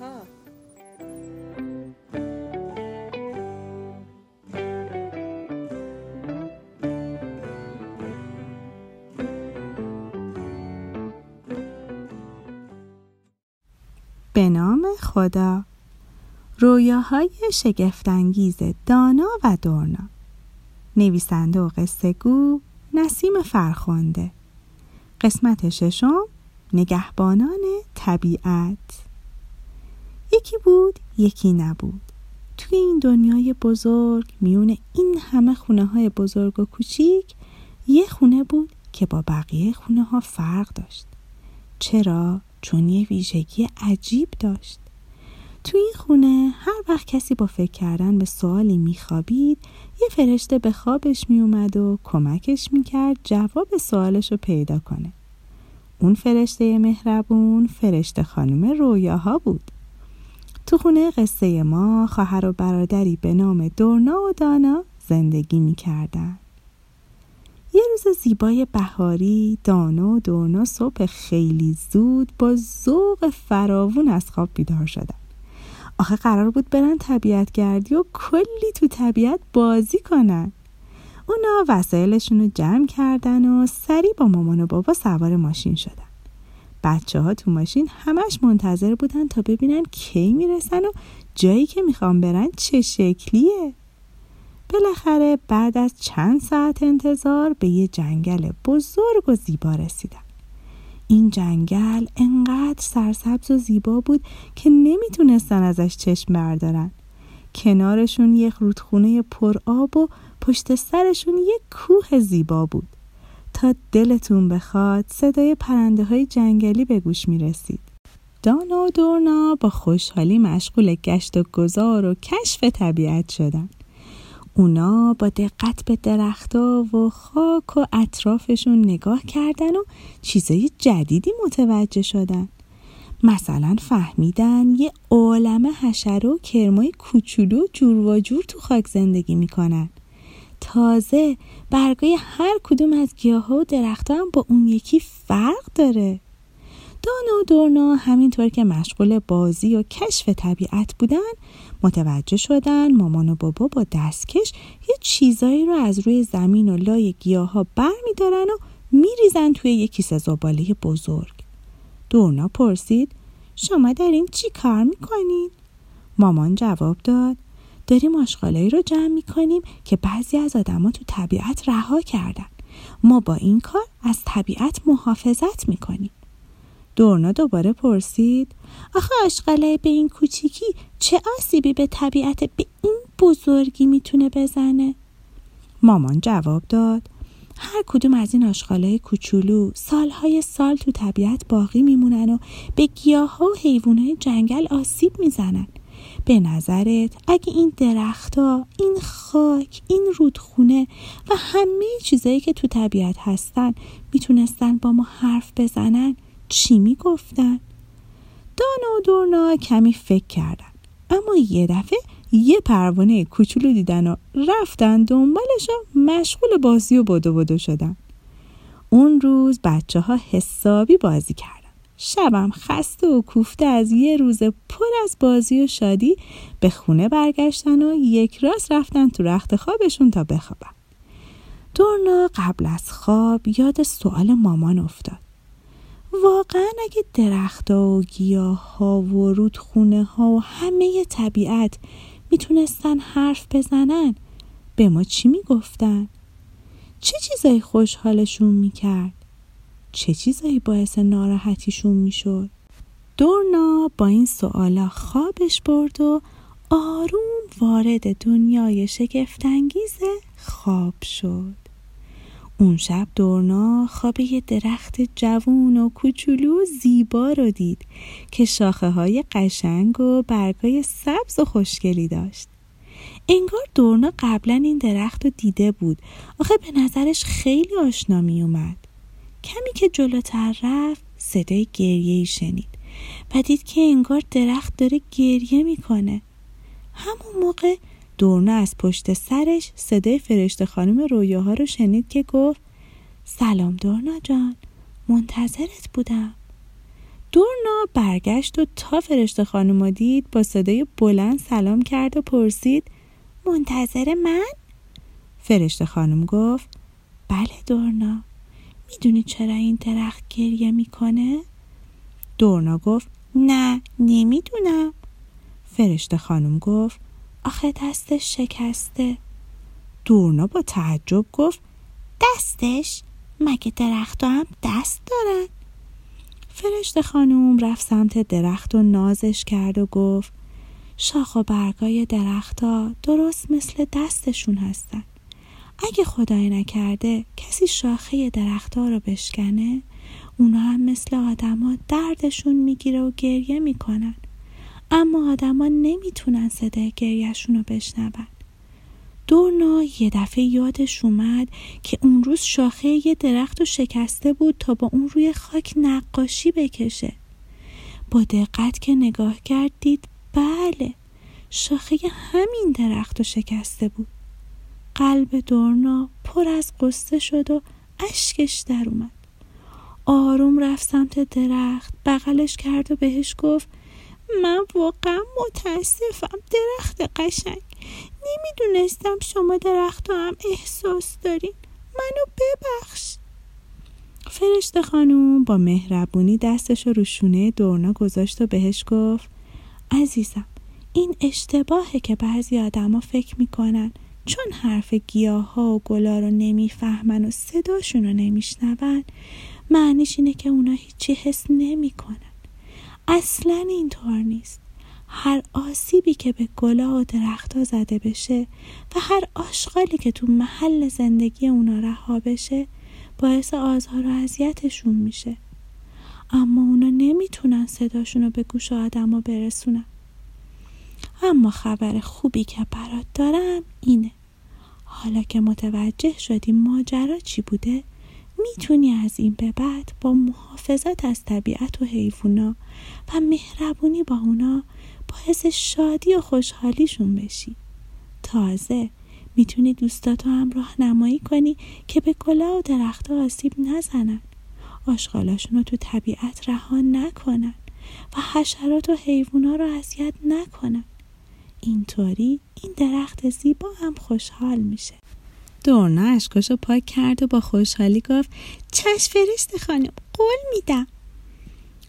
ها. به نام خدا. رویاهای شگفتانگیز دانا و دورنا. نویسنده و قصه گو نسیم فرخنده. قسمت ششم نگهبانان طبیعت. یکی بود یکی نبود. توی این دنیای بزرگ میون این همه خونه های بزرگ و کوچیک یه خونه بود که با بقیه خونه ها فرق داشت. چرا؟ چون یه ویژگی عجیب داشت. تو این خونه هر وقت کسی با فکر کردن به سوالی میخوابید یه فرشته به خوابش میومد و کمکش می‌کرد جواب سوالش رو پیدا کنه. اون فرشته مهربون فرشته خانم رویاها بود. تو خونه قصه ما خواهر و برادری به نام دورنا و دانا زندگی می‌کردن. یه روز زیبای بهاری دانا و دورنا صبح خیلی زود با ذوق فراوون از خواب بیدار شدن. آخه قرار بود برن طبیعت گردی و کلی تو طبیعت بازی کنن. اونا وسایلشون رو جمع کردن و سریع با مامان و بابا سوار ماشین شدن. بچه ها تو ماشین همش منتظر بودن تا ببینن کی می‌رسن و جایی که می‌خوان برن چه شکلیه. بالاخره بعد از چند ساعت انتظار به یه جنگل بزرگ و زیبا رسیدن. این جنگل انقدر سرسبز و زیبا بود که نمی‌تونستن ازش چشم بردارن. کنارشون یک رودخونه پر آب و پشت سرشون یک کوه زیبا بود. تا دلتون بخواد صدای پرنده های جنگلی به گوش می رسید. دانا و دورنا با خوشحالی مشغول گشت و گذار و کشف طبیعت شدن. اونا با دقت به درختها و خاک و اطرافشون نگاه کردن و چیزای جدیدی متوجه شدن. مثلا فهمیدن یه عالم حشره و کرمای کوچولو جور و جور تو خاک زندگی می‌کنن. تازه برگای هر کدوم از گیاه و درخت هم با اون یکی فرق داره دانا و دورنا همینطور که مشغول بازی و کشف طبیعت بودن متوجه شدن مامان و بابا با دستکش یه چیزایی رو از روی زمین و لای گیاه ها بر و میریزن توی یه کیسه زباله بزرگ دورنا پرسید شما دارین چی کار می‌کنین؟ مامان جواب داد داریم آشغالایی رو جمع می‌کنیم که بعضی از آدما تو طبیعت رها کردن. ما با این کار از طبیعت محافظت می‌کنیم. دورنا دوباره پرسید آخه آشغالای به این کوچیکی چه آسیبی به طبیعت به این بزرگی می‌تونه بزنه؟ مامان جواب داد هر کدوم از این آشغالای کوچولو سالهای سال تو طبیعت باقی میمونن و به گیاه ها و حیوانات جنگل آسیب می‌زنن. به نظرت اگه این درختها این خاک این رودخونه و همه چیزایی که تو طبیعت هستن می‌تونستن با ما حرف بزنن چی می‌گفتن؟ دانا و دورنا کمی فکر کردن. اما یه دفعه یه پروانه کوچولو دیدن و رفتن دنبالش و مشغول بازی و بدو بدو شدن. اون روز بچه ها حسابی بازی کردن. شبم خسته و کوفته از یه روز پر از بازی و شادی به خونه برگشتن و یک راست رفتن تو رخت خوابشون تا بخوابن. دورنا قبل از خواب یاد سوال مامان افتاد. واقعا اگه درختها و گیاه ها و رودخونه ها و همه طبیعت می‌تونستن حرف بزنن به ما چی می‌گفتن؟ چه چیزایی خوشحالشون می‌کرد؟ چه چیزایی باعث ناراحتیشون می‌شد؟ دورنا با این سوالا خوابش برد و آروم وارد دنیای شگفتانگیز خواب شد. اون شب دورنا خواب یه درخت جوون و کوچولو زیبا رو دید که شاخه های قشنگ و برگای سبز و خوشگلی داشت. انگار دورنا قبلا این درخت رو دیده بود. آخه به نظرش خیلی آشنا می اومد کمی که جلوتر رفت صدای گریه شنید و دید که انگار درخت داره گریه می‌کنه. همون موقع دورنا از پشت سرش صدای فرشته خانم رویاها رو شنید که گفت سلام دورنا جان منتظرت بودم. دورنا برگشت و تا فرشته خانم دید با صدای بلند سلام کرد و پرسید منتظر من؟ فرشته خانم گفت بله دورنا. می‌دونی چرا این درخت گریه می‌کنه؟ دورنا گفت نه نمی‌دونم. فرشته خانم گفت آخه دستش شکسته. دورنا با تعجب گفت دستش؟ مگه درخت هم دست دارن؟ فرشته خانوم رفت سمت درخت و نازش کرد و گفت شاخ و برگای درختها درست مثل دستشون هستن. اگه خدای نکرده کسی شاخه درختها رو بشکنه اونا هم مثل آدما دردشون می‌گیره و گریه می‌کنن. اما آدما نمی‌تونن صدای گریهشون رو بشنون. دورنا یه دفعه یادش اومد که اون روز شاخه یه درخت و شکسته بود تا با اون روی خاک نقاشی بکشه. با دقت که نگاه کردید بله شاخه همین درخت و شکسته بود. قلب دورنا پر از قصه شد و اشکش در اومد. آروم رفت سمت درخت بغلش کرد و بهش گفت من واقعا متاسفم درخت قشنگ. نمی‌دونستم شما درخت هم احساس دارین. منو ببخش. فرشته خانوم با مهربونی دستش رو روشونه دورنا گذاشت و بهش گفت عزیزم این اشتباهه که بعضی آدما فکر می‌کنن. چون حرف گیاه ها و گلا رو نمی‌فهمن و صداشون رو نمیشنون معنیش اینه که اونا هیچی حس نمی‌کنن. اصلا اینطور نیست. هر آسیبی که به گلا و درختها زده بشه و هر آشغالی که تو محل زندگی اونا رها بشه باعث آزار و اذیتشون میشه. اما اونا نمی‌تونن صداشون رو به گوش آدما برسونن. اما خبر خوبی که برات دارم اینه. حالا که متوجه شدی ماجرا چی بوده می‌تونی از این به بعد با محافظت از طبیعت و حیوونا و مهربونی با اونا باعث شادی و خوشحالیشون بشی. تازه می‌تونی دوستاتو هم راهنمایی کنی که به گلا و درختها آسیب نزنن. آشغالاشون رو تو طبیعت رها نکنن و حشرات و حیوونا رو اذیت نکنن. اینطوری این درخت زیبا هم خوشحال میشه. دورنا اشکاشو پاک کرد و با خوشحالی گفت چشم فرشت خانم قول میدم.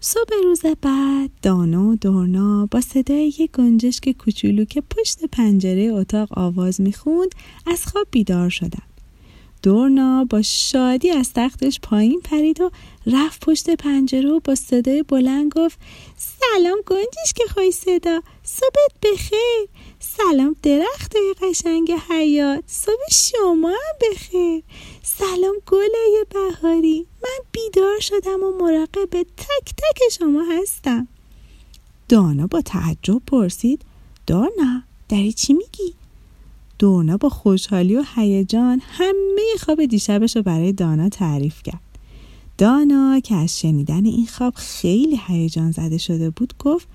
صبح روز بعد دانا و دورنا با صدای یک گنجشک کوچولو که پشت پنجره اتاق آواز می‌خوند از خواب بیدار شدن دورنا با شادی از تختش پایین پرید و رفت پشت پنجره و با صدای بلند گفت سلام گنجش که خوی صدا صبحت بخیر. سلام درخت قشنگ حیات صبح شما بخیر. سلام گلای بهاری من بیدار شدم و مراقب تک تک شما هستم. دانا با تعجب پرسید دانا داری چی میگی؟ دانا با خوشحالی و هیجان همه خواب دیشبش رو برای دانا تعریف کرد. دانا که از شنیدن این خواب خیلی هیجان زده شده بود گفت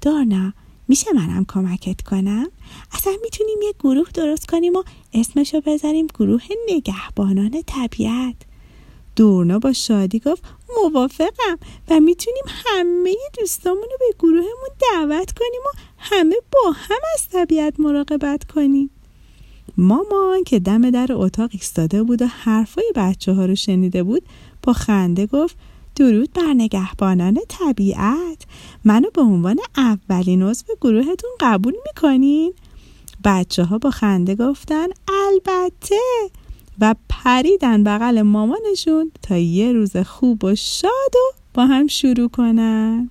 دانا میشه منم کمکت کنم؟ اصلا می‌تونیم یه گروه درست کنیم و اسمشو بذاریم گروه نگهبانان طبیعت. دورنا با شادی گفت موافقم و می‌تونیم همه دوستامون رو به گروهمون دعوت کنیم و همه با هم از طبیعت مراقبت کنیم. مامان که دم در اتاق ایستاده بود و حرفای بچه ها رو شنیده بود با خنده گفت درود بر نگهبانان طبیعت. منو به عنوان اولین عضو گروهتون قبول می‌کنین؟ بچه ها با خنده گفتن البته. و پریدن بغل مامانشون تا یه روز خوب و شاد و با هم شروع کنن.